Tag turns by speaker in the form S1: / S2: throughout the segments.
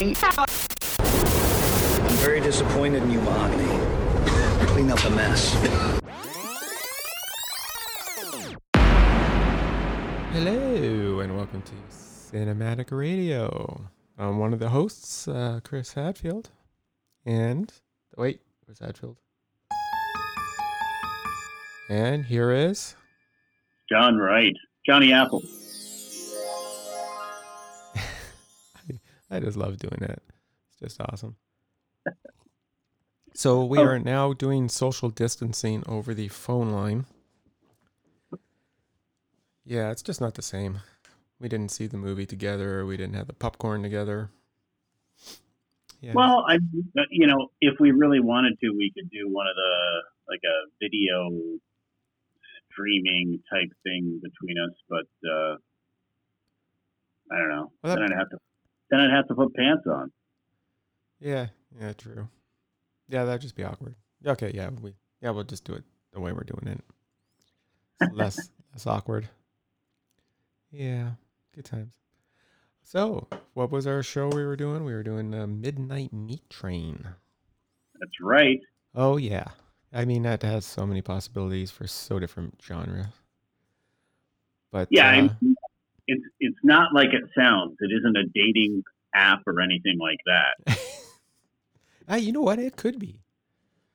S1: I'm very disappointed in you, Mahogany. Clean up the mess.
S2: Hello, and welcome to Cinematic Radio. I'm one of the hosts, uh, Chris Hadfield. And, wait, where's Hadfield? And here is.
S3: John Wright, Johnny Apple.
S2: I just love doing it. It's just awesome. So we
S3: Oh.
S2: are now doing social distancing over the phone line. Yeah, it's just not the same. We didn't see the movie together. We didn't have the popcorn together. Yeah.
S3: Well, I, you know, if we really wanted to, we could do one of the like a video streaming type thing between us. But uh, I don't know.
S2: Well, that-
S3: then I'd have to, then I'd have to put pants on.
S2: yeah, yeah, true. Yeah, that'd just be awkward. Okay, yeah, we yeah, we'll just do it the way we're doing it. It's less less awkward. Yeah, good times. So, what was our show we were doing? We were doing a Midnight Meat Train.
S3: That's right.
S2: Oh yeah, I mean that has so many possibilities for so different genres. But
S3: Yeah,
S2: uh,
S3: it's it's not like it sounds. It isn't a dating app or anything like that.
S2: ah, you know what? It could be.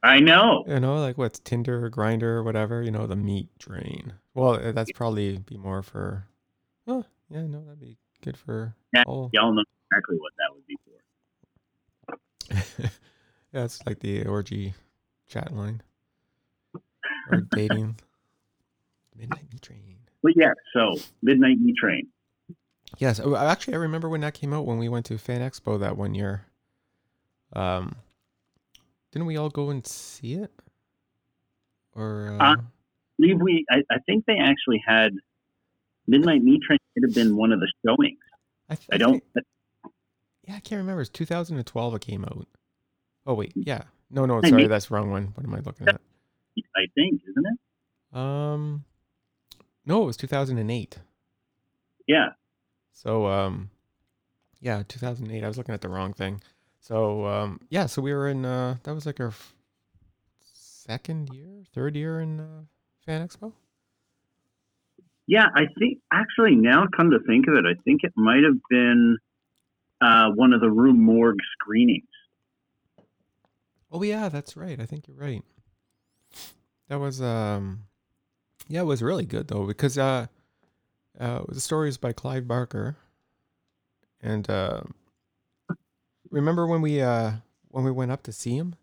S3: I know.
S2: You know, like what's Tinder or Grindr or whatever. You know, the meat drain. Well, uh, that's probably be more for. Oh, yeah, no, that'd be good for.
S3: Yeah,
S2: all.
S3: Y'all know exactly what that would be for.
S2: yeah, it's like the orgy chat line or dating. Midnight meat train.
S3: But yeah, so Midnight Meat Train.
S2: Yes, oh, actually, I remember when that came out when we went to Fan Expo that one year. Um, didn't we all go and see it? Or uh,
S3: Uh, believe we I, I think they actually had Midnight Me Train could have been one of the showings.
S2: I, th-
S3: I don't
S2: think- yeah, I can't remember. It's 2012 it came out. Oh wait, yeah. No, no,
S3: I
S2: sorry, that's the wrong one. What am I looking at?
S3: I think, isn't it?
S2: Um, no, it was 2008.
S3: Yeah.
S2: So um, yeah, 2008. I was looking at the wrong thing. So um, yeah, so we were in. Uh, that was like our f- second year, third year in uh, Fan Expo.
S3: Yeah, I think actually now come to think of it, I think it might have been uh, one of the Rue Morgue screenings.
S2: Oh yeah, that's right. I think you're right. That was um yeah, it was really good though because uh uh the story is by Clive Barker. And uh remember when we uh when we went up to see him?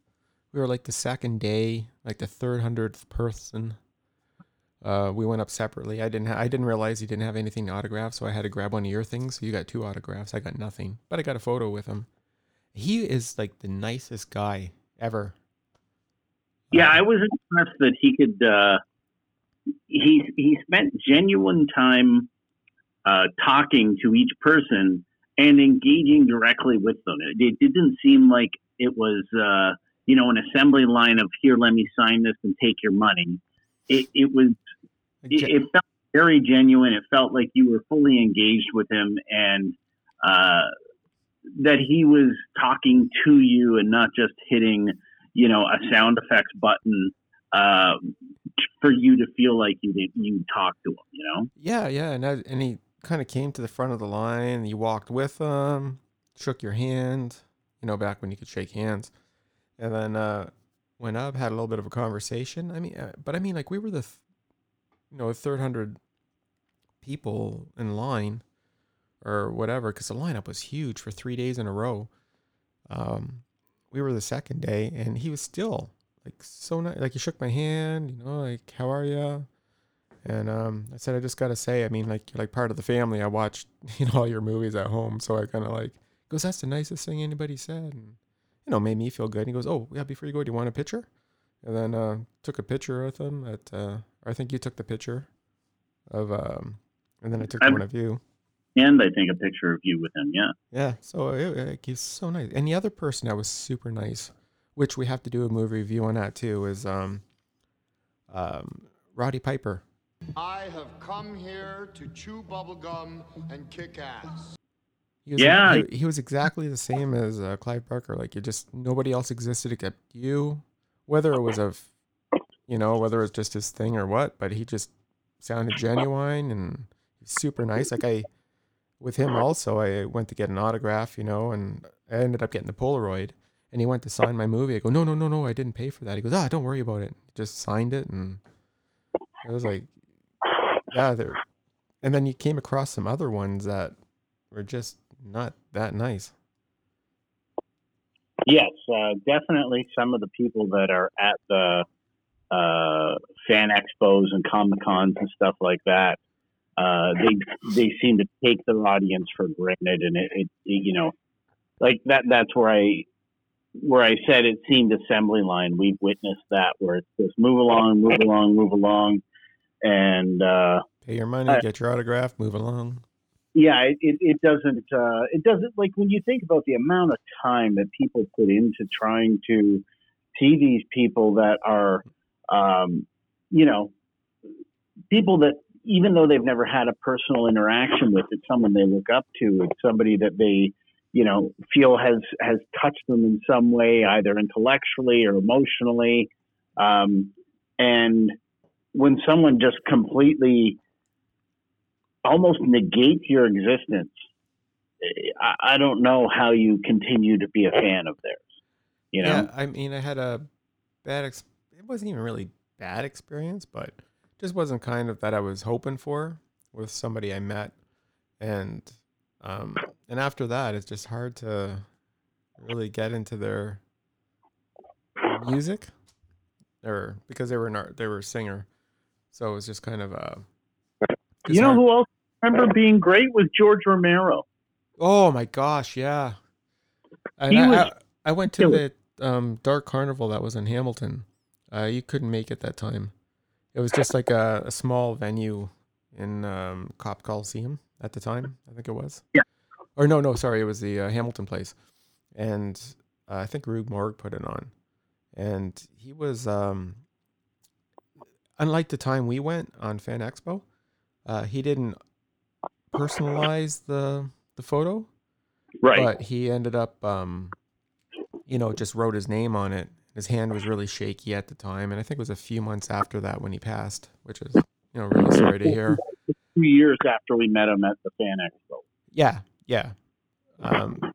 S2: We were like the second day, like the third hundredth person. Uh we went up separately. I didn't ha- I didn't realize he didn't have anything to autograph, so I had to grab one of your things. So you got two autographs. I got nothing. But I got a photo with him. He is like the nicest guy ever.
S3: Yeah,
S2: Uh,
S3: I was impressed that he could. Uh, he he spent genuine time uh, talking to each person and engaging directly with them. It, it didn't seem like it was uh, you know an assembly line of here, let me sign this and take your money. It, it was it, it felt very genuine. It felt like you were fully engaged with him and uh, that he was talking to you and not just hitting, you know, a sound effects button uh, for you to feel like you did, you talked to him. You know,
S2: Yeah, yeah, and I, and he kind of came to the front of the line. You walked with him, shook your hand, you know, back when you could shake hands, and then uh, went up, had a little bit of a conversation. I mean, uh, but I mean, like we were the, th- you know, third hundred people in line, or whatever, because the lineup was huge for three days in a row. Um, we were the second day, and he was still like so nice. Like you shook my hand, you know, like how are you? And um, I said, I just gotta say, I mean, like you're like part of the family. I watched, you know, all your movies at home, so I kind of like he goes, that's the nicest thing anybody said, and you know, made me feel good. And he goes, oh yeah, before you go, do you want a picture? And then uh, took a picture with him at, uh, or I think you took the picture of, um, and then I took
S3: I'm-
S2: one of you.
S3: and I think a picture of you with him. Yeah,
S2: Yeah, so it, it, he's so nice. And the other person that was super nice, which we have to do a movie review on that too, is um, um, Roddy Piper.
S4: I have come here to chew bubblegum and kick ass.
S2: He was,
S3: Yeah.
S2: he, he was exactly the same as uh, Clive Barker. Like you just nobody else existed except you. Whether it was a, f- you know, whether it was just his thing or what, but he just sounded genuine and super nice. Like I, with him also, I went to get an autograph, you know, and I ended up getting the Polaroid. And he went to sign my movie. I go, no, no, no, no, I didn't pay for that. He goes, ah, don't worry about it. Just signed it, and I was like, yeah, there. And then you came across some other ones that were just not that nice.
S3: Yes, uh, definitely. Some of the people that are at the uh, fan expos and comic cons and stuff like that, uh, they they seem to take their audience for granted, and it, it, you know, like that. That's where I where I said it seemed assembly line. We've witnessed that where it's just move along, move along, move along, and uh,
S2: Pay your money, get your autograph, move along.
S3: yeah, it, it, it doesn't uh, it doesn't like when you think about the amount of time that people put into trying to see these people that are um, you know people that even though they've never had a personal interaction with it's someone they look up to it's somebody that they you know feel has has touched them in some way either intellectually or emotionally um, and when someone just completely almost negate your existence. I, I don't know how you continue to be a fan of theirs. You know,
S2: Yeah, I mean, I had a bad. Ex- it wasn't even really bad experience, but just wasn't kind of that I was hoping for with somebody I met, and um, and after that, it's just hard to really get into their music, or because they were an art, they were a singer, so it was just kind of a. just
S3: you know
S2: hard-
S3: who else I remember being great was George Romero.
S2: Oh my gosh, yeah. And
S3: He
S2: I,
S3: was
S2: I, I went to the um, Dark Carnival that was in Hamilton. Uh, you couldn't make it that time. It was just like a, a small venue in um, Copps Coliseum at the time. I think it was.
S3: Yeah.
S2: Or no, no, sorry, it was the uh, Hamilton place, and uh, I think Rue Morgue put it on, and he was um, unlike the time we went on Fan Expo. Uh, he didn't personalize the the photo
S3: Right.
S2: but he ended up um you know just wrote his name on it his hand was really shaky at the time and i think it was a few months after that when he passed which is you know really sorry to hear
S3: Two years after we met him at the Fan Expo.
S2: yeah yeah. Um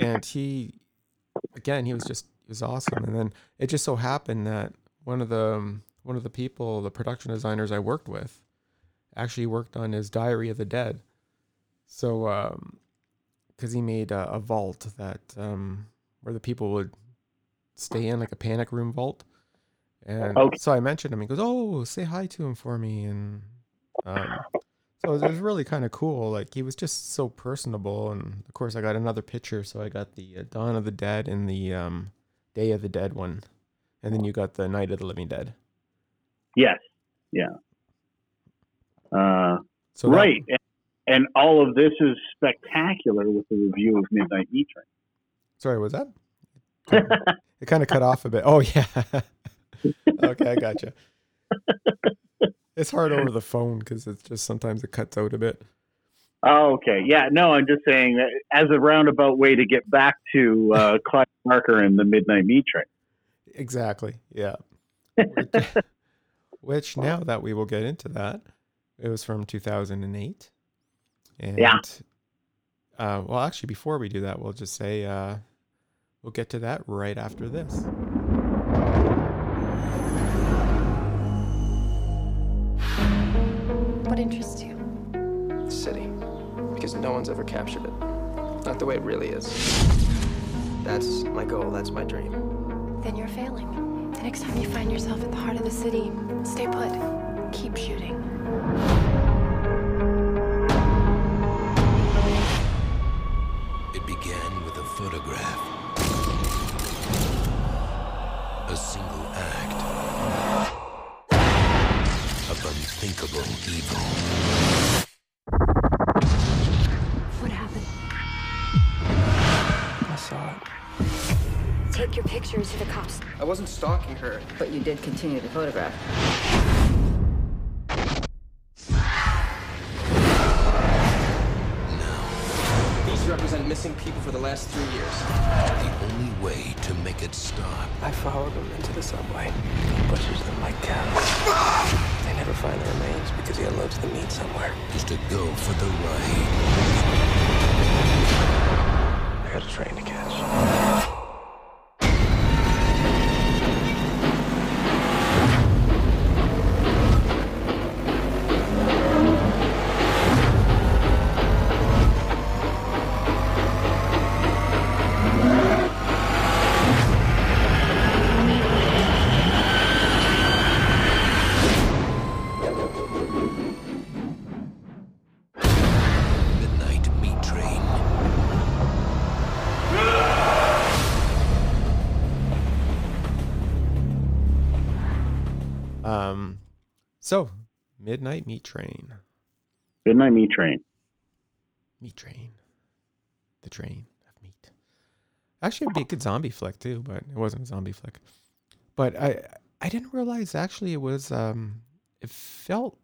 S2: and he again he was just he was awesome. And then it just so happened that one of the um, one of the people the production designers i worked with actually worked on his diary of the dead. So um because he made a, a vault that um where the people would stay in like a panic room vault. And
S3: Okay.
S2: so i mentioned him. He goes oh say hi to him for me. And um so it was really kind of cool. Like he was just so personable, and of course I got another picture. So I got the uh, Dawn of the Dead and the um, Day of the Dead one, and then you got the Night of the Living Dead.
S3: Yes. Yeah. Uh,
S2: So that-
S3: right. And, and all of this is spectacular with the review of Midnight Meat Train.
S2: sorry, was that? It kind of cut off a bit. Oh yeah. okay, I gotcha. It's hard over the phone because it's just sometimes it cuts out a bit.
S3: Oh, okay. Yeah, no, I'm just saying that as a roundabout way to get back to uh, Clive Barker and the Midnight Meat Train.
S2: Exactly. Yeah. Which, which now that we will get into that, it was from 2008. And
S3: Yeah.
S2: uh, well, actually, before we do that, we'll just say uh, we'll get to that right after this.
S5: Interests you?
S6: the city because no one's ever captured it. Not the way it really is. That's my goal, that's my dream.
S5: Then you're failing. The next time you find yourself at the heart of the city, stay put. Keep shooting.
S7: Pictures to the cops.
S6: I wasn't stalking her.
S8: But you did continue to photograph.
S6: These represent missing people for the last three years.
S9: The only way to make it stop
S6: I followed them into the subway. He butchers them like cattle. They never find the remains because he unloads the meat somewhere.
S9: Just to go for the ride.
S6: I got a train to catch.
S2: Um, so Midnight Meat Train.
S3: Good night, me train.
S2: Meat Train. The train of meat. Actually, it'd be a good zombie flick too, but it wasn't a zombie flick. But I I didn't realize actually it was um it felt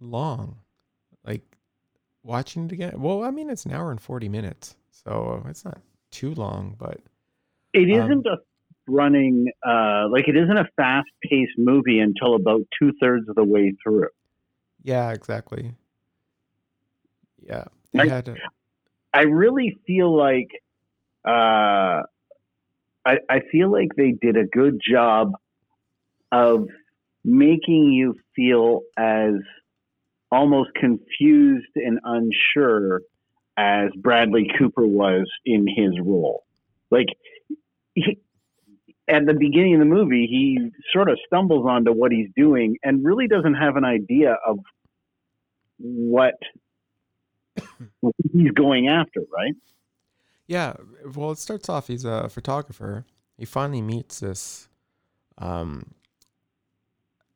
S2: long. Like watching it again. Well, I mean it's an hour and forty minutes. So it's not too long, but
S3: It
S2: Um,
S3: isn't a running uh, like it isn't a fast paced movie until about two thirds of the way through.
S2: yeah, exactly. Yeah.
S3: I-
S2: a-
S3: I really feel like uh, I, I feel like they did a good job of making you feel as almost confused and unsure as Bradley Cooper was in his role. Like he, at the beginning of the movie, he sort of stumbles onto what he's doing and really doesn't have an idea of what he's going after, right?
S2: Yeah, well, it starts off. He's a photographer. He finally meets this, um,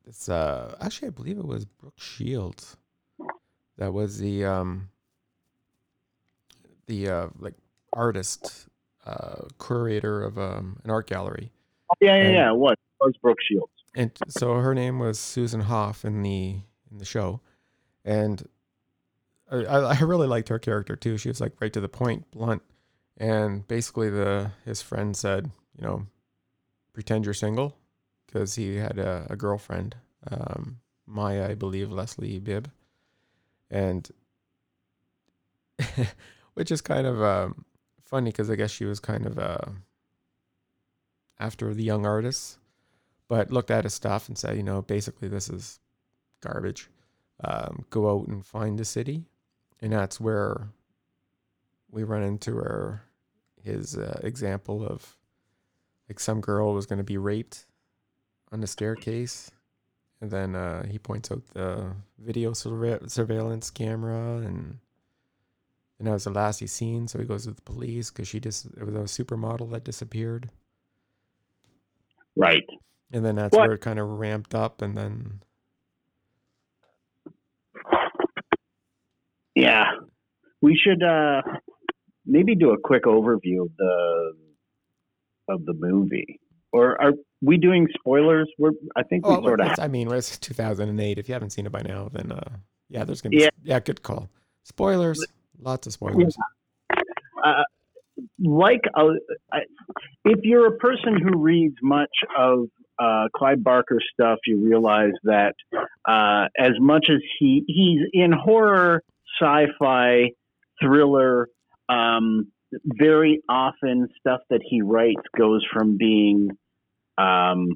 S2: this. Uh, actually, I believe it was Brooke Shields. That was the um, the uh, like artist, uh, curator of um, an art gallery,
S3: Yeah, yeah,
S2: And-
S3: yeah. What was Brooke Shields?
S2: and so her name was Susan Hoff in the in the show, and I, I really liked her character too. She was like right to the point, blunt, and basically the his friend said, you know, pretend you're single, because he had a, a girlfriend, um, Maya, I believe, Leslie Bibb, and which is kind of um, funny because I guess she was kind of uh, after the young artists but looked at his stuff and said, you know, basically this is garbage. Um, go out and find a city, and that's where we run into her his uh, example of like some girl was going to be raped on the staircase, and then uh, he points out the video surve- surveillance camera, and and that was the last he's seen. So he goes to the police because she just it was a supermodel that disappeared.
S3: Right.
S2: And then that's
S3: What?
S2: where it kind of ramped up, and then
S3: Yeah. We should uh, maybe do a quick overview of the of the movie. Or are we doing spoilers? We're I think we
S2: oh,
S3: sort of
S2: I mean, it's 2008. If you haven't seen it by now, then uh, yeah, there's gonna be
S3: Yeah.
S2: yeah, good call. Spoilers, lots of spoilers.
S3: uh, like I, if you're a person who reads much of uh, Clive Barker stuff, you realize that uh, as much as he he's in horror, sci-fi, thriller, um, very often stuff that he writes goes from being, um,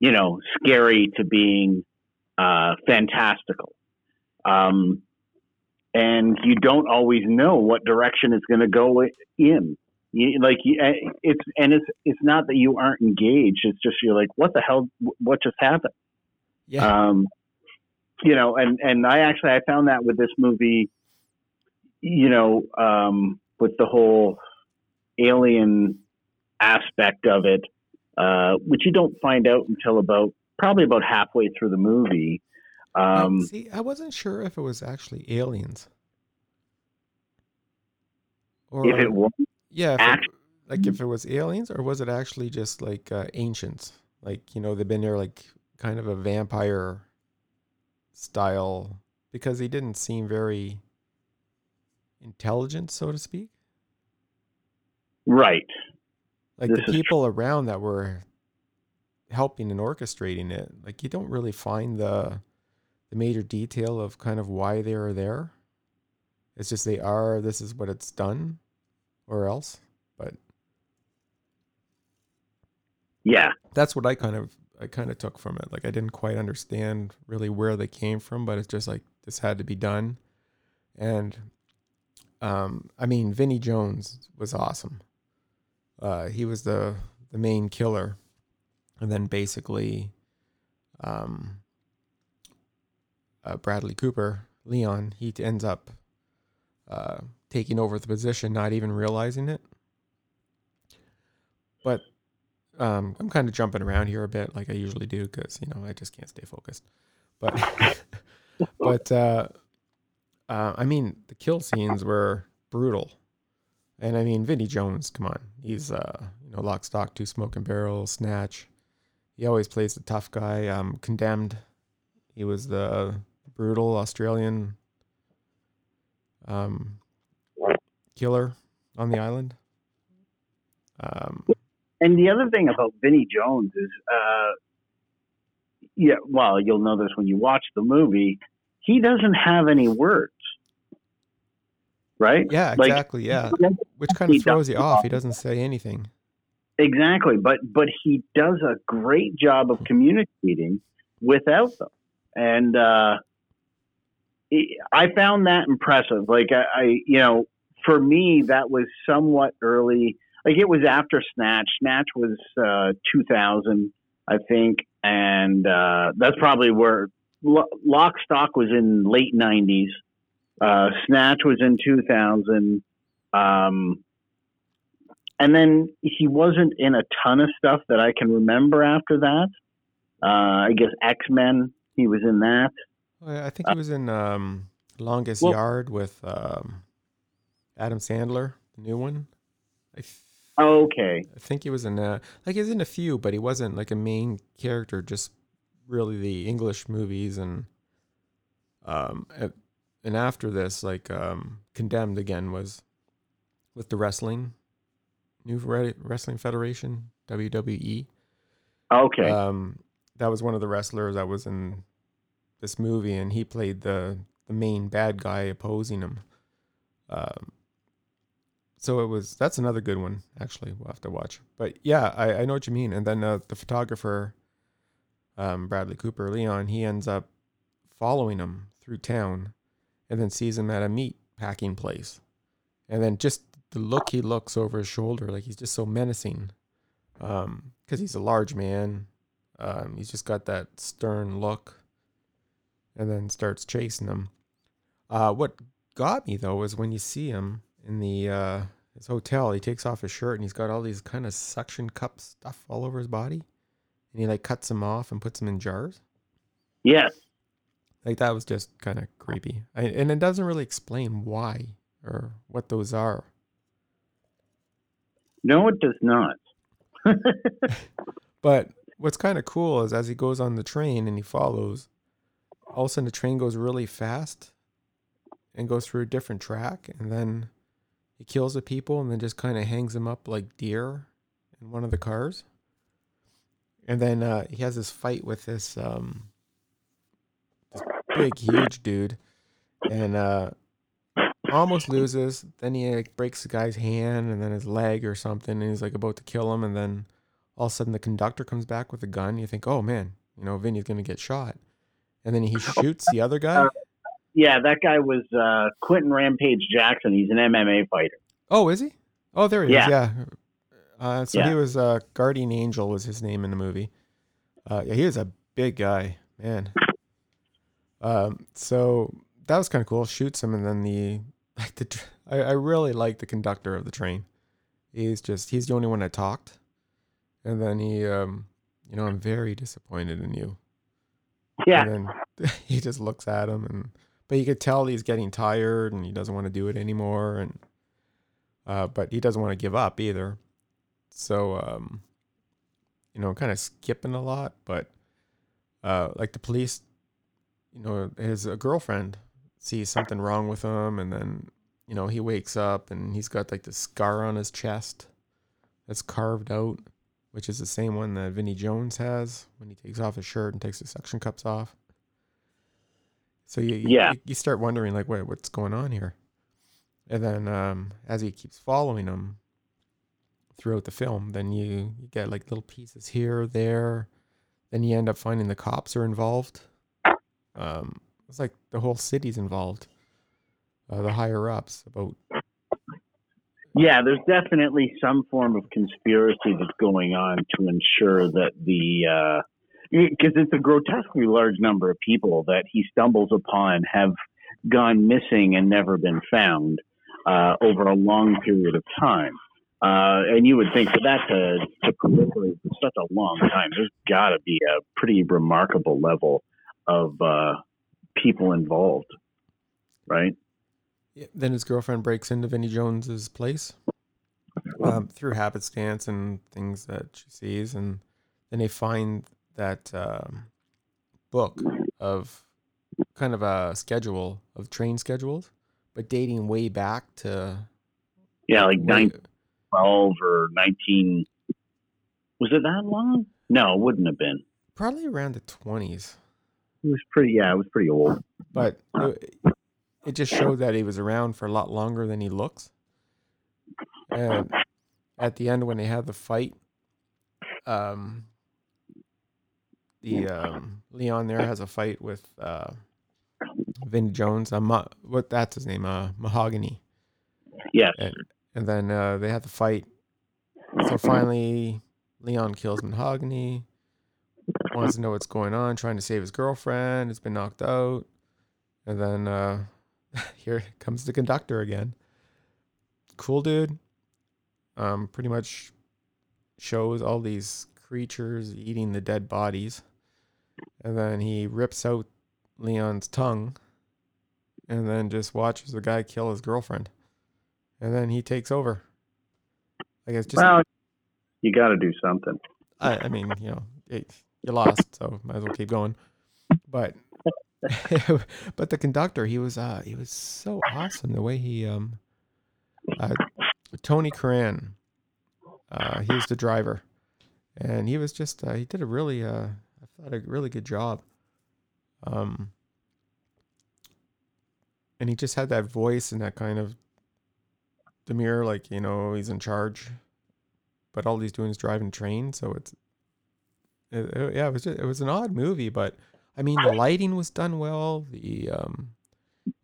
S3: you know, scary to being uh, fantastical. Um, and you don't always know what direction it's going to go in. You, like eh, it's and it's it's not that you aren't engaged. It's just you're like, what the hell? What just happened?
S2: Yeah,
S3: Um, you know, and and I actually I found that with this movie, you know, um, with the whole alien aspect of it, uh, which you don't find out until about probably about halfway through the movie. Um,
S2: see, I wasn't sure if it was actually aliens, or
S3: if it was
S2: yeah, if it, like if it was aliens, or was it actually just like uh, ancients? Like you know, they've been there like kind of a vampire style because he didn't seem very intelligent, so to speak.
S3: Right.
S2: Like
S3: This
S2: the people around that were helping and orchestrating it, like you don't really find the the major detail of kind of why they are there. It's just they are. This is what it's done, or else. But
S3: Yeah.
S2: that's what I kind of I kind of took from it. Like I didn't quite understand really where they came from, but it's just like this had to be done. And um I mean Vinnie Jones was awesome. Uh he was the the main killer. And then basically um uh, Bradley Cooper, Leon, he ends up uh taking over the position not even realizing it. But um, I'm kind of jumping around here a bit, like I usually do, because you know I just can't stay focused. But, but uh, uh, I mean, the kill scenes were brutal, and I mean, Vinnie Jones, come on, he's uh, you know, lock, stock, two smoking barrels, snatch. He always plays the tough guy. Um, condemned, he was the brutal Australian um, killer on the island. Um,
S3: And the other thing about Vinnie Jones is, uh, yeah, well, you'll know this when you watch the movie. He doesn't have any words, right?
S2: Yeah,
S3: Like,
S2: exactly. Yeah, which kind of throws you off. He doesn't say anything.
S3: Exactly, but but he does a great job of communicating without them, and uh, I found that impressive. Like I, I, you know, for me, that was somewhat early. Like it was after Snatch. Snatch was uh, 2000, I think, and uh, that's probably where Lo- Lock Stock was in late 90s. Uh, Snatch was in 2000. Um, and then he wasn't in a ton of stuff that I can remember after that. Uh, I guess X Men, he was in that.
S2: Well, I think he was in um, Longest
S3: well-
S2: Yard with um, Adam Sandler, the new one. I, th-
S3: Okay,
S2: I think he was in uh, like he was in a few, but he wasn't like a main character. Just really the English movies and um and, and after this, like um, Condemned again was with the wrestling, New Wrestling Federation WWE.
S3: okay,
S2: Um, that was one of the wrestlers that was in this movie, and he played the the main bad guy opposing him. Um, so it was that's another good one actually. We'll have to watch. But yeah, I, I know what you mean. And then uh, the photographer, um, Bradley Cooper, Leon, he ends up following him through town, and then sees him at a meat packing place, and then just the look he looks over his shoulder, like he's just so menacing um because he's a large man um he's just got that stern look and then starts chasing him. Uh what got me though was when you see him in the uh his hotel he takes off his shirt and he's got all these kind of suction cup stuff all over his body. And he like cuts them off and puts them in jars?
S3: Yes,
S2: like that was just kind of creepy. I, and it doesn't really explain why or what those are.
S3: No, it does not.
S2: But what's kind of cool is as he goes on the train and he follows, all of a sudden the train goes really fast and goes through a different track, and then he kills the people and then just kind of hangs them up like deer in one of the cars. And then uh, he has this fight with this um, this big, huge dude, and uh, almost loses. Then he like breaks the guy's hand and then his leg or something, and he's like about to kill him, and then all of a sudden the conductor comes back with a gun. You think, oh man, you know, Vinny's gonna get shot, and then he shoots the other guy.
S3: Yeah, that guy was uh, Quentin Rampage Jackson. He's an MMA fighter.
S2: Oh, is he? Oh, there he
S3: Yeah.
S2: is. Yeah. Uh, so
S3: Yeah.
S2: he was uh, Guardian Angel was his name in the movie. Uh, yeah, he was a big guy, man. Um, so that was kind of cool. Shoots him, and then the like the tr- I, I really like the conductor of the train. He's just he's the only one that talked, and then he um, you know, I'm very disappointed in you.
S3: Yeah,
S2: he just looks at him and but you could tell he's getting tired and he doesn't want to do it anymore and uh but he doesn't want to give up either. So um you know, kind of skipping a lot, but uh like the police you know, his uh, girlfriend sees something wrong with him and then you know, he wakes up and he's got like this scar on his chest that's carved out, which is the same one that Vinnie Jones has when he takes off his shirt and takes the suction cups off. So you you-
S3: Yeah.
S2: you, start wondering like, wait, what's going on here? And then um, as he keeps following him throughout the film, then you, you get like little pieces here, there. Then you end up finding the cops are involved. Um, it's like the whole city's involved. Uh, the higher ups about
S3: Yeah, there's definitely some form of conspiracy that's going on to ensure that the because it's a grotesquely large number of people that he stumbles upon have gone missing and never been found uh, over a long period of time. Uh, and you would think for that to, to proliferate for such a long time, there's got to be a pretty remarkable level of uh, people involved, right?
S2: Yeah, then his girlfriend breaks into Vinnie Jones's place um, through happenstance and things that she sees, and then they find that um, book of kind of a schedule of train schedules, but dating way back to
S3: Yeah, like
S2: way-
S3: 1912 or 19. Was it that long? No, it wouldn't have been.
S2: probably around the twenties.
S3: It was pretty. Yeah, it was pretty old.
S2: but it, it just showed that he was around for a lot longer than he looks. And at the end, when they had the fight, um, the um, Leon there has a fight with uh, Vin Jones. Ma- what that's his name? Uh, Mahogany.
S3: Yes.
S2: And and then uh, they had the fight. So finally, Leon kills Mahogany. Wants to know what's going on. Trying to save his girlfriend. It's been knocked out. And then uh, here comes the conductor again. Cool dude. Um, pretty much shows all these creatures eating the dead bodies, and then he rips out Leon's tongue, and then just watches the guy kill his girlfriend, and then he takes over. I guess just
S3: well, you got to do something.
S2: I, I mean, you know, it, you lost, so might as well keep going. But but the conductor, he was uh he was so awesome the way he um uh Tony Curran, uh he was the driver, and he was just uh, he did a really uh I thought a really good job. Um, and he just had that voice and that kind of demure, like you know he's in charge, but all he's doing is driving train. So it's it, it- yeah, it was just, it was an odd movie, but I mean the lighting was done well. The um,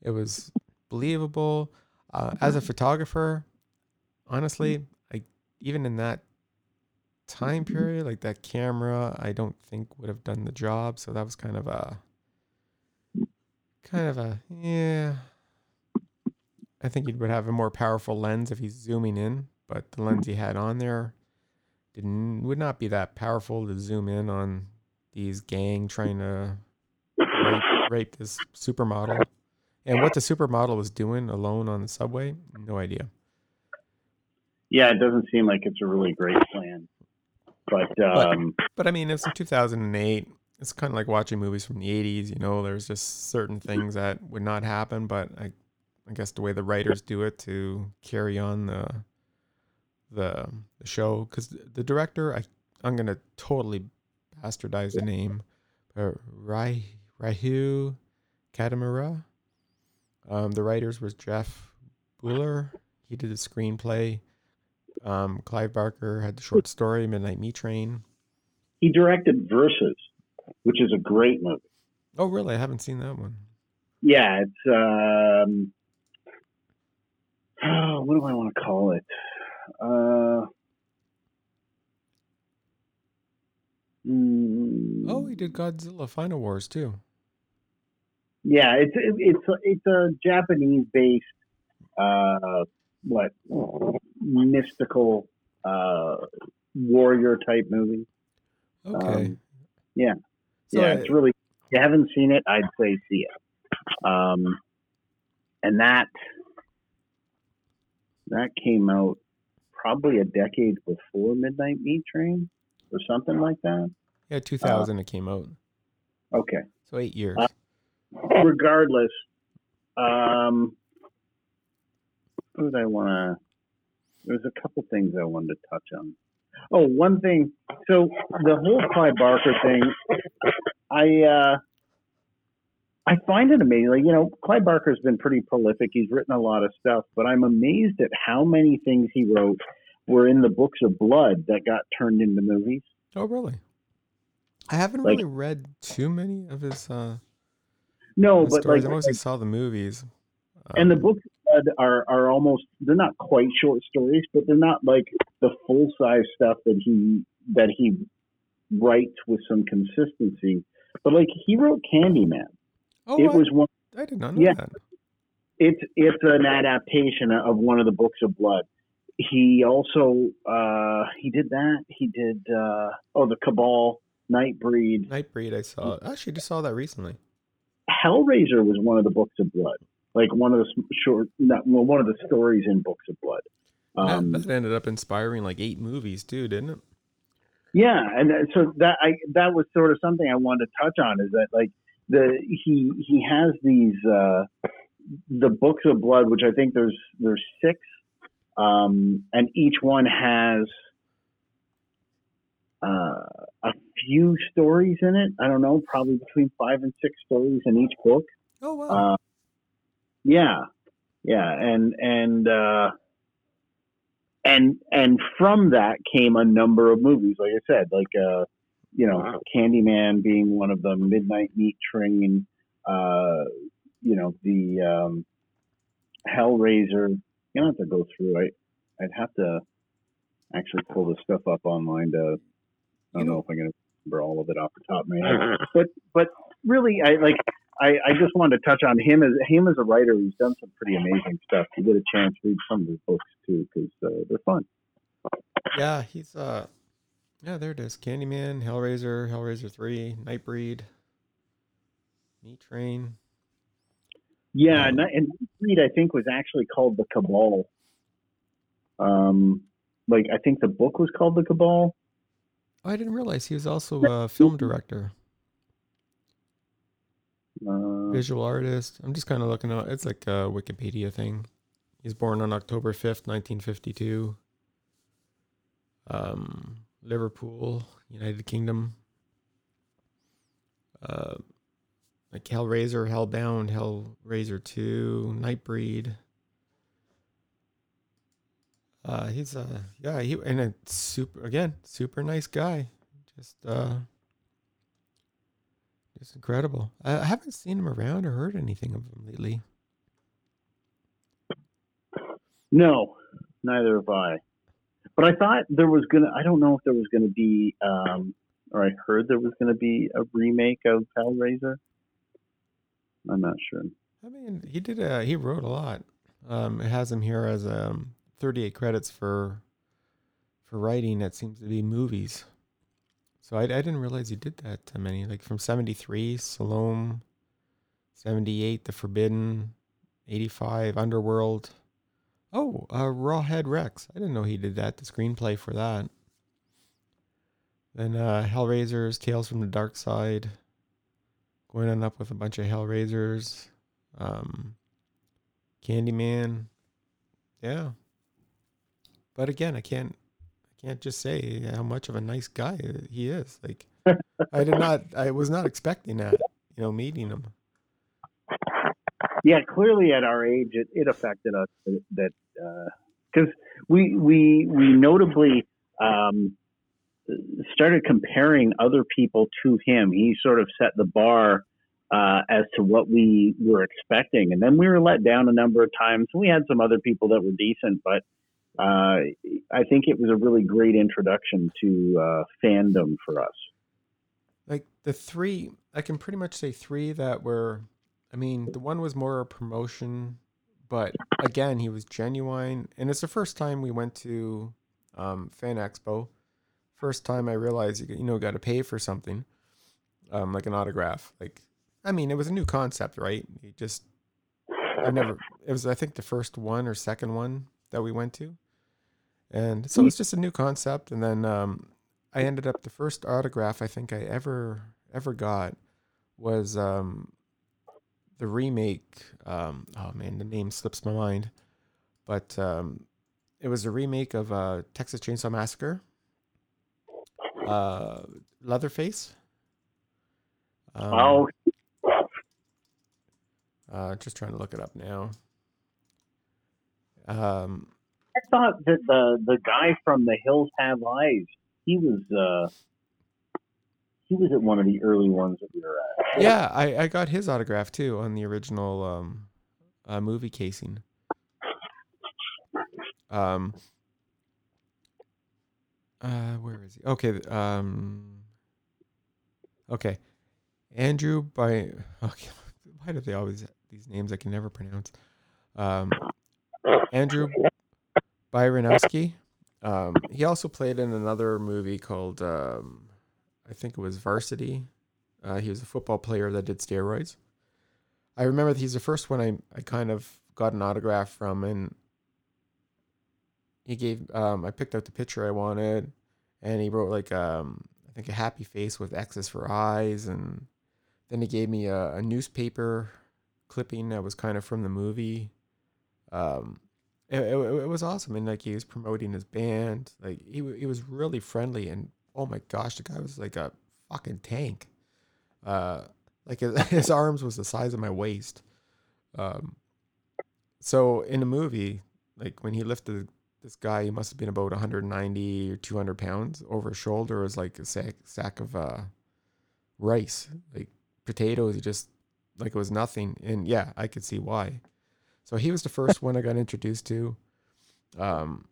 S2: it was believable. Uh, as a photographer, honestly, I even in that time period, like that camera, I don't think would have done the job. So that was kind of a kind of a yeah. I think he would have a more powerful lens if he's zooming in, but the lens he had on there didn't would not be that powerful to zoom in on these gang trying to rape, rape this supermodel. And what the supermodel was doing alone on the subway, no idea.
S3: Yeah, it doesn't seem like it's a really great plan. But um,
S2: But I mean, it's in 2008. It's kind of like watching movies from the 80s. You know, there's just certain things that would not happen, but I, I guess the way the writers do it to carry on the the, the show, because the director, I I'm gonna totally bastardize the name, uh, Rai Raihu Katamura. Um, the writers was Jeff Buhler. He did the screenplay. Um, Clive Barker had the short story Midnight Meat Train.
S3: he directed Versus, which is a great movie.
S2: Oh, really? I haven't seen that one.
S3: Yeah, it's um, oh, what do I want to call it? Uh, mm,
S2: Oh, he did Godzilla Final Wars too.
S3: Yeah, it's it's it's a Japanese based uh, what mystical uh, warrior type movie.
S2: Okay.
S3: Um, yeah.
S2: So
S3: yeah,
S2: I-
S3: it's really. If you haven't seen it, I'd say see it. Um, and that that came out probably a decade before Midnight Meat Train or something like that.
S2: yeah, 2000 it came out.
S3: Okay.
S2: So eight years.
S3: Uh, Regardless, um, what did I want to? There's a couple things I wanted to touch on. Oh, one thing. So the whole Clive Barker thing, I uh, I find it amazing. Like, you know, Clive Barker's been pretty prolific. He's written a lot of stuff, but I'm amazed at how many things he wrote were in the books of blood that got turned into movies.
S2: Oh, really? I haven't
S3: Like-
S2: really read too many of his uh,
S3: No, but
S2: stories.
S3: like,
S2: I mostly saw the movies.
S3: and the
S2: Um,
S3: books are are almost they're not quite short stories, but they're not like the full size stuff that he that he writes with some consistency. But like he wrote Candyman.
S2: Oh,
S3: it
S2: I,
S3: was one.
S2: I did not know
S3: yeah.
S2: that.
S3: It's it's an adaptation of one of the books of blood. He also uh, he did that. He did uh, oh the Cabal, Nightbreed,
S2: Nightbreed, I saw. I actually just saw that recently.
S3: Hellraiser was one of the books of blood. Like one of the short, not, well, one of the stories in books of blood.
S2: That-
S3: Um,
S2: that, ended up inspiring like eight movies too, didn't it?
S3: Yeah, and so that I that was sort of something I wanted to touch on is that like the he he has these uh, the books of blood, which I think there's there's six, um, and each one has uh, few stories in it. I don't know, probably between five and six stories in each book.
S2: Oh wow.
S3: Uh, yeah, yeah, and and uh, and and from that came a number of movies. Like I said, like uh, you know, Candyman being one of them, Midnight Meat Train, uh, you know, the um, Hellraiser. You don't have to go through. I I'd have to actually pull this stuff up online to. I don't know if I'm going to remember all of it off the top of my head, but but really, I like. I, I just wanted to touch on him as him as a writer. He's done some pretty amazing stuff. You get a chance to read some of his books too because uh, they're fun.
S2: yeah, he's uh, yeah, there it is. Candyman, Hellraiser, Hellraiser Three, Nightbreed, Meat Train.
S3: Yeah,
S2: Um,
S3: and, and Reed I think was actually called the Cabal. Um, like I think the book was called the Cabal.
S2: Oh, I didn't realize he was also a film director,
S3: Uh,
S2: visual artist. I'm just kind of looking at it's like a Wikipedia thing. He's born on October 5th, 1952. Um, Liverpool, United Kingdom. Uh, like Hellraiser, Hellbound, Hellraiser 2, Nightbreed. Uh, he's uh yeah he and a super again super nice guy, just uh, just incredible. I, I haven't seen him around or heard anything of him lately.
S3: no, neither have I. But I thought there was gonna. I don't know if there was gonna be, um, or I heard there was gonna be a remake of Hellraiser. I'm not sure.
S2: I mean, he did a he wrote a lot. Um, it has him here as um 38 credits for for writing. That seems to be movies. So I, I didn't realize he did that to many. Like from 73, Salome, 78, The Forbidden, 85, Underworld. Oh, uh, Rawhead Rex. I didn't know he did that. The screenplay for that. Then uh, Hellraisers, Tales from the Dark Side. Going on up with a bunch of Hellraisers. Um, Candyman. Yeah. But again, I can't I can't just say how much of a nice guy he is. Like I did not I was not expecting that, you know, meeting him.
S3: yeah, clearly at our age, it, it affected us that because we we we notably um, started comparing other people to him. He sort of set the bar uh, as to what we were expecting, and then we were let down a number of times. We had some other people that were decent, but uh, I think it was a really great introduction to uh, fandom for us.
S2: Like the three I can pretty much say three that were I mean, the one was more a promotion, but again, he was genuine. And it's the first time we went to um, Fan Expo. First time I realized you, you know got to pay for something, um, like an autograph. Like, I mean, it was a new concept, right? You just I never. It was I think the first one or second one that we went to, and so it's just a new concept. And then um, I ended up the first autograph I think I ever ever got was um, the remake. Um, oh man, the name slips my mind, but um, it was a remake of uh, Texas Chainsaw Massacre. Uh, Leatherface. Um,
S3: oh,
S2: Uh, just trying to look it up now. Um,
S3: I thought that the the guy from The Hills Have Eyes, he was uh, he was at one of the early ones that we were at.
S2: yeah, I, I got his autograph too on the original um, uh, movie casing. Um, uh, where is he? Okay, um, okay, Andrew by. Okay, why do they always these names I can never pronounce? Um, Andrew Byronowski. Um, he also played in another movie called um, I think it was Varsity. Uh, he was a football player that did steroids. I remember he's the first one I, I kind of got an autograph from, and he gave um, I picked out the picture I wanted, and he wrote like um, I think a happy face with X's for eyes, and then he gave me a, a newspaper clipping that was kind of from the movie. Um, it, it, it was awesome, and like he was promoting his band, like he he was really friendly, and oh my gosh, the guy was like a fucking tank. Uh, like his, his arms was the size of my waist. Um, so in the movie, like when he lifted this guy, he must have been about 190 or 200 pounds over his shoulder was like a sack sack of uh, rice, like potatoes. He just like it was nothing, and yeah, I could see why. So he was the first one I got introduced to. Um,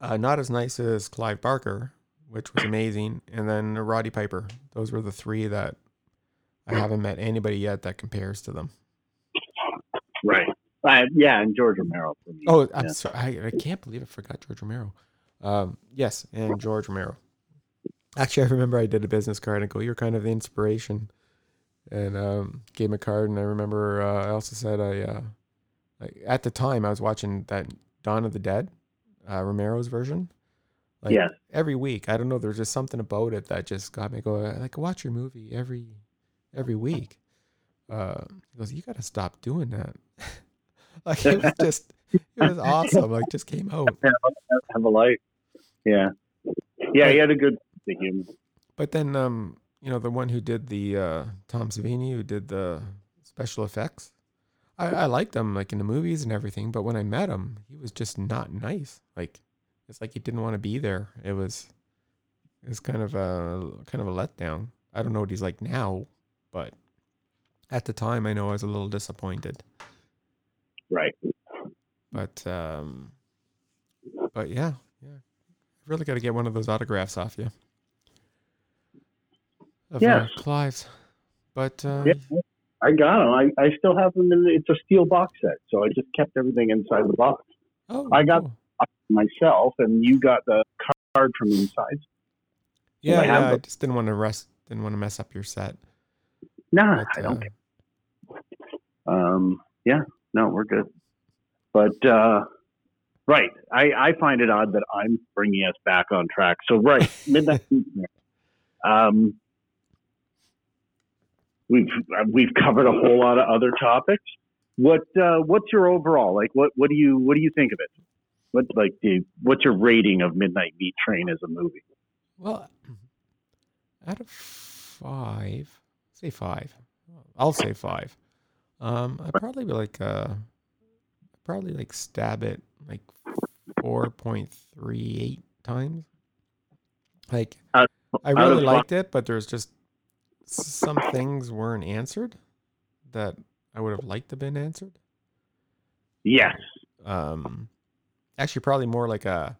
S2: uh, not as nice as Clive Barker, which was amazing, and then Roddy Piper. Those were the three that I haven't met anybody yet that compares to them.
S3: Right. Uh, yeah, and George Romero for me.
S2: Oh, I'm
S3: Yeah.
S2: sorry. I, I can't believe I forgot George Romero. Um, yes, and George Romero. Actually, I remember I did a business card and go, "You're kind of the inspiration," and um, gave him a card. And I remember uh, I also said I, uh, I, at the time I was watching that Dawn of the Dead, uh, Romero's version. Like
S3: Yes.
S2: every week, I don't know. There's just something about it that just got me go like watch your movie every every week. Uh, he goes, you got to stop doing that. like it was just, it was awesome. Like just came out.
S3: Have a life. Yeah. Yeah, he had a good.
S2: But then, um, you know, the one who did the uh, Tom Savini, who did the special effects, I, I liked him like in the movies and everything. But when I met him, he was just not nice. Like it's like he didn't want to be there. It was, it was kind of a kind of a letdown. I don't know what he's like now, but at the time, I know I was a little disappointed.
S3: Right.
S2: But um, but yeah, yeah, I really got to get one of those autographs off you. Of
S3: Yes.
S2: Clive's. But uh,
S3: Yeah. I got them. I, I still have them. In, it's a steel box set, so I just kept everything inside the box
S2: oh,
S3: I got-
S2: cool.
S3: myself, and you got the card from inside.
S2: yeah,
S3: I
S2: yeah. I just didn't want to rest. Didn't want to mess up your set.
S3: Nah,
S2: But,
S3: I don't.
S2: uh,
S3: Um, yeah, no, we're good. But uh, right, I, I find it odd that I'm bringing us back on track. So right, midnight. Um, we've we've covered a whole lot of other topics. What uh, what's your overall like? What what do you what do you think of it? What like what's your rating of Midnight Meat Train as a movie?
S2: Well, out of five, say five. I'll say five. Um, I'd probably be like uh, probably like stab it like four point three eight times. Like I really liked it, but there's just some things weren't answered that I would have liked to have been answered.
S3: Yes,
S2: Um, actually, probably more like a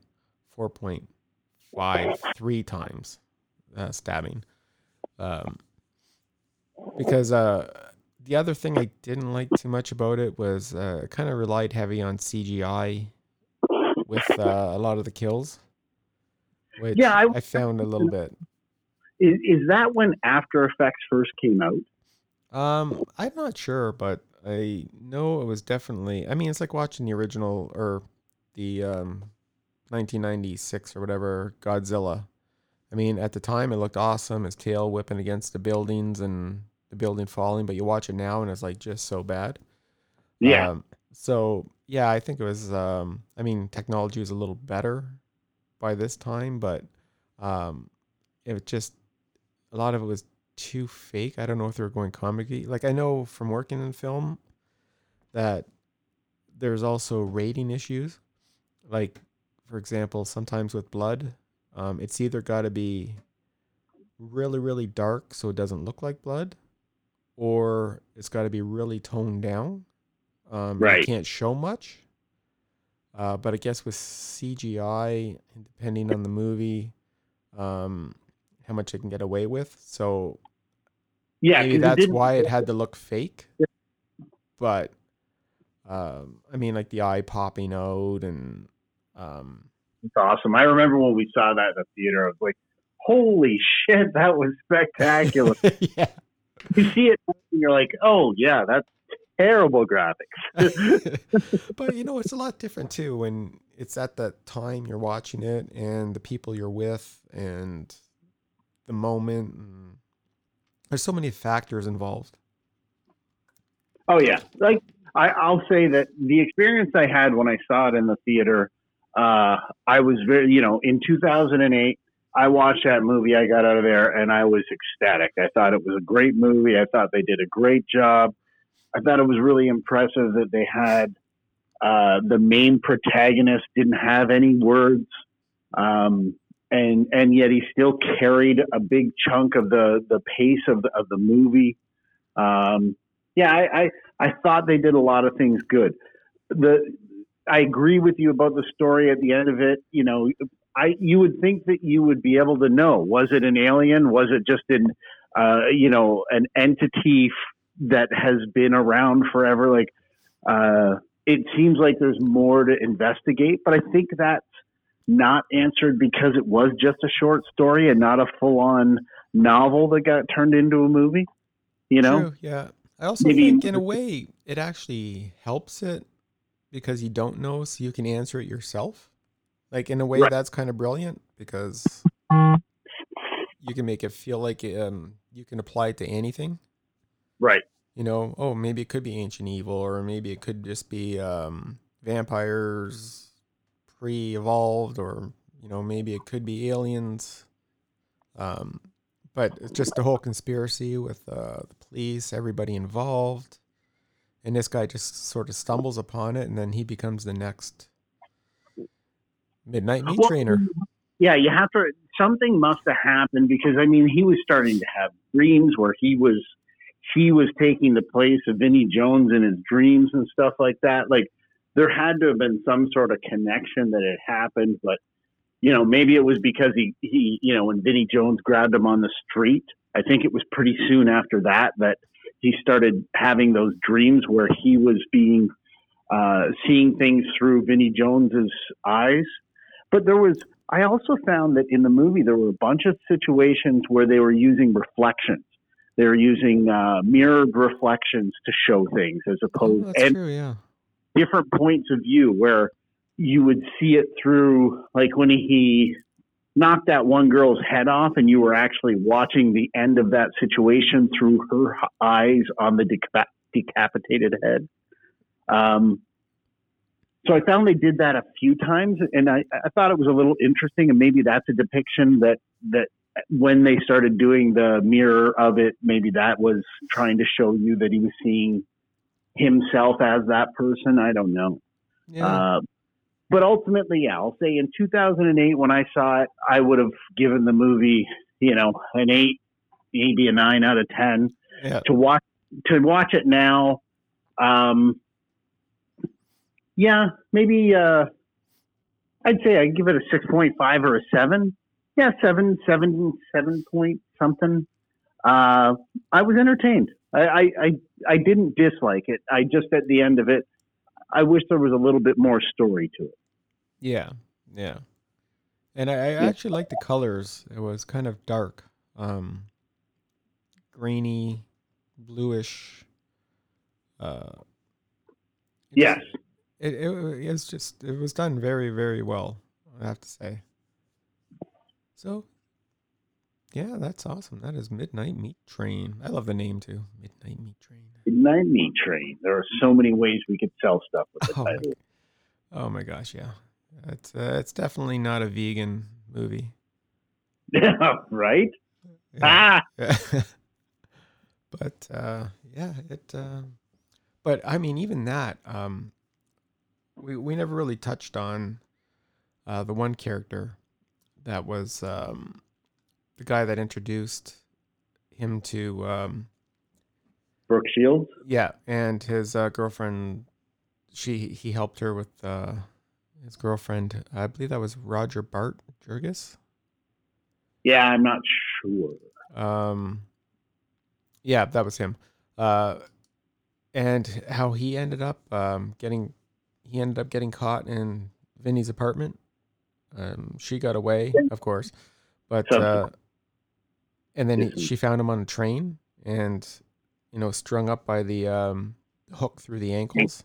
S2: four point five three times uh, stabbing. Um, because uh, the other thing I didn't like too much about it was uh, kind of relied heavy on CGI with uh, a lot of the kills, which
S3: Yeah, I-
S2: I found a little bit.
S3: Is, is that when After Effects first came out?
S2: Um, I'm not sure, but I know it was definitely. I mean, it's like watching the original or the um, 1996 or whatever Godzilla. I mean, at the time it looked awesome, his tail whipping against the buildings and the building falling. But you watch it now and it's like just so bad.
S3: Yeah.
S2: Um, so yeah, I think it was. Um, I mean, technology was a little better by this time, but um, it just a lot of it was too fake. I don't know if they were going comedy. Like I know from working in film that there's also rating issues. Like for example, sometimes with blood, um, it's either got to be really really dark so it doesn't look like blood, or it's got to be really toned down. Um,
S10: Right.
S2: You can't show much. Uh, but I guess with CGI, depending on the movie, um, how much it can get away with. So
S10: Yeah,
S2: maybe that's why it had to look fake. But um, I mean, like the eye popping out and um,
S3: It's awesome. I remember when we saw that in the theater. I was like, "Holy shit, that was spectacular!"
S2: yeah.
S3: you see it, and you're like, "Oh yeah, that's terrible graphics."
S2: but you know, it's a lot different too when it's at that time you're watching it and the people you're with and the moment. There's so many factors involved.
S3: Oh yeah, like I, I'll say that the experience I had when I saw it in the theater, uh, I was very, you know, in 2008, I watched that movie. I got out of there and I was ecstatic. I thought it was a great movie. I thought they did a great job. I thought it was really impressive that they had uh, the main protagonist didn't have any words, um, and and yet he still carried a big chunk of the the pace of the of the movie. Um, yeah, I, I I thought they did a lot of things good. The I agree with you about the story at the end of it. You know, I you would think that you would be able to know was it an alien? Was it just an uh, you know an entity f- that has been around forever? Like uh, it seems like there's more to investigate, but I think that's not answered because it was just a short story and not a full on novel that got turned into a movie. You know,
S2: True, yeah. I also
S3: Maybe-
S2: think, in a way, it actually helps it because you don't know, so you can answer it yourself. Like in a way,
S3: Right.
S2: that's kind of brilliant because you can make it feel like um, you can apply it to anything.
S3: right?
S2: You know, oh, maybe it could be ancient evil, or maybe it could just be um, vampires pre-evolved, or you know, maybe it could be aliens. Um, but it's just the whole conspiracy with uh, the police, everybody involved, and this guy just sort of stumbles upon it, and then he becomes the next midnight meat
S3: Well,
S2: trainer.
S3: Yeah, you have to. Something must have happened because I mean, he was starting to have dreams where he was he was taking the place of Vinnie Jones in his dreams and stuff like that. Like there had to have been some sort of connection that had happened, but you know, maybe it was because he he you know when Vinnie Jones grabbed him on the street. I think it was pretty soon after that that he started having those dreams where he was being uh, seeing things through Vinnie Jones's eyes. But there was I also found that in the movie there were a bunch of situations where they were using reflections. They were using uh, mirrored reflections to show things as
S2: Oh,
S3: opposed
S2: that's
S3: and
S2: true, yeah.
S3: Different points of view where you would see it through like when he knocked that one girl's head off and you were actually watching the end of that situation through her eyes on the deca- decapitated head. Um, so I found they did that a few times, and I, I thought it was a little interesting, and maybe that's a depiction that that when they started doing the mirror of it, maybe that was trying to show you that he was seeing himself as that person. I don't know.
S2: Yeah.
S3: Uh, but ultimately, yeah, I'll say in 2008 when I saw it, I would have given the movie, you know, an eight, maybe a nine out of ten.
S2: yeah.
S3: To watch to watch it now, um, yeah, maybe uh, I'd say I'd give it a six point five or a seven. Yeah, seven, seven, seven point something. Uh, I was entertained. I, I, I, didn't dislike it. I just at the end of it, I wish there was a little bit more story to it.
S2: Yeah, yeah. And I, I actually like the colors. It was kind of dark, um, grainy, bluish. Uh,
S3: Yes.
S2: it, it it was just it was done very very well. I have to say. So, Yeah, that's awesome. That is Midnight Meat Train. I love the name too. Midnight Meat Train.
S3: Midnight Meat Train. There are so many ways we could sell stuff with the
S2: Oh my, oh my gosh, yeah. It's uh, it's definitely not a vegan movie.
S3: Yeah, right?
S2: Yeah.
S3: Ah,
S2: but uh, yeah, it. Uh, but I mean, even that, um, we we never really touched on uh, the one character that was um, the guy that introduced him to um,
S3: Brooke Shields.
S2: yeah, and his uh, girlfriend. She he helped her with uh, his girlfriend. I believe that was Roger Bart Jurgis.
S3: Yeah, I'm not sure.
S2: Um, yeah, that was him. Uh, and how he ended up um, getting, he ended up getting caught in Vinnie's apartment. Um, she got away, of course, but uh, and then he, she found him on a train, and you know, strung up by the um, hook through the ankles,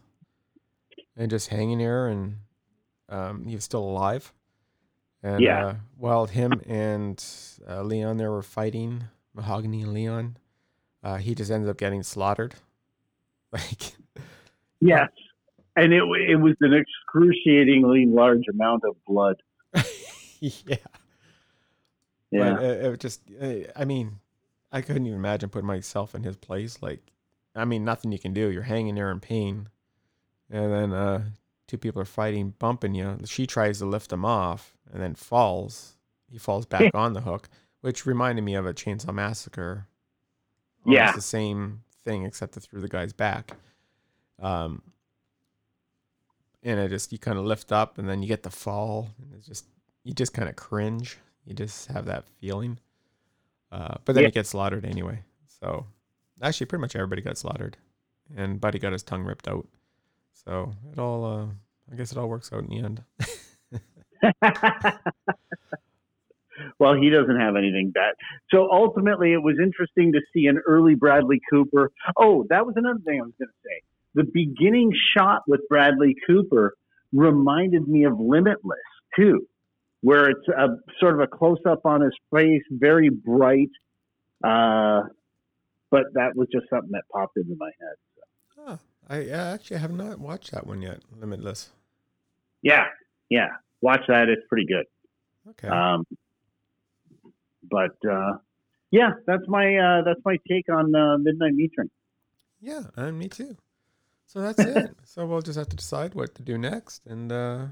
S2: and just hanging there, and um, he was still alive. And
S3: Yeah.
S2: uh, while him and uh, Leon there were fighting, Mahogany and Leon, uh, he just ended up getting slaughtered. Like,
S3: Yes. And it it was an excruciatingly large amount of blood.
S2: yeah.
S3: Yeah.
S2: But it, it just, I mean, I couldn't even imagine putting myself in his place. Like, I mean, nothing you can do. You're hanging there in pain, and then uh, two people are fighting, bumping you. She tries to lift him off, and then falls. He falls back on the hook, which reminded me of a Chainsaw Massacre. Almost
S3: Yeah.
S2: the same thing, except it threw the guy's back. Um, and it just you kind of lift up, and then you get the fall, and it's just you just kind of cringe. You just have that feeling. Uh, but then
S3: Yeah.
S2: he gets slaughtered anyway. So actually, pretty much everybody got slaughtered, and Buddy got his tongue ripped out. So it all, uh, I guess, it all works out in the end.
S3: well, he doesn't have anything bad. So ultimately, it was interesting to see an early Bradley Cooper. Oh, that was another thing I was going to say. The beginning shot with Bradley Cooper reminded me of Limitless too, where it's a sort of a close up on his face, very bright. Uh, but that was just something that popped into my head.
S2: Huh. I, I actually have not watched that one yet. Limitless.
S3: Yeah, yeah. Watch that; it's pretty good.
S2: Okay.
S3: Um, but uh, yeah, that's my uh, that's my take on uh, Midnight Meat Train.
S2: yeah, and me too. So that's it. so we'll just have to decide what to do next. And uh,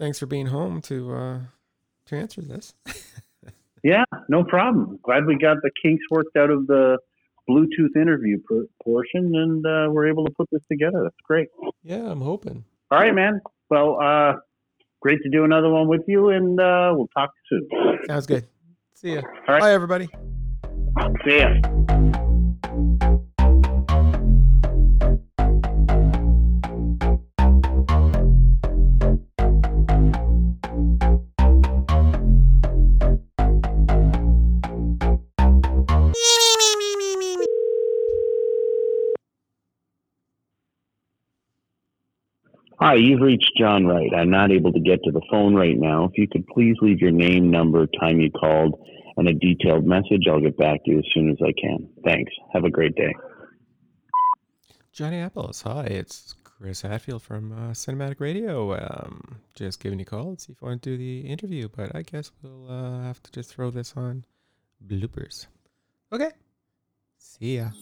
S2: thanks for being home to uh, to answer this.
S3: Yeah, no problem. Glad we got the kinks worked out of the Bluetooth interview per- portion, and uh, we're able to put this together. That's great.
S2: yeah, I'm hoping.
S3: All right, man. Well, uh, great to do another one with you, and uh, we'll talk soon.
S2: Sounds good. See ya.
S3: All right.
S2: Bye, everybody.
S3: See ya. Hi, you've reached John Wright. I'm not able to get to the phone right now. If you could please leave your name, number, time you called, and a detailed message, I'll get back to you as soon as I can. Thanks. Have a great day.
S2: Johnny Apples. Hi, it's Chris Hatfield from uh, Cinematic Radio. Um, just giving you a call to see if you want to do the interview, but I guess we'll uh, have to just throw this on bloopers. Okay. See ya.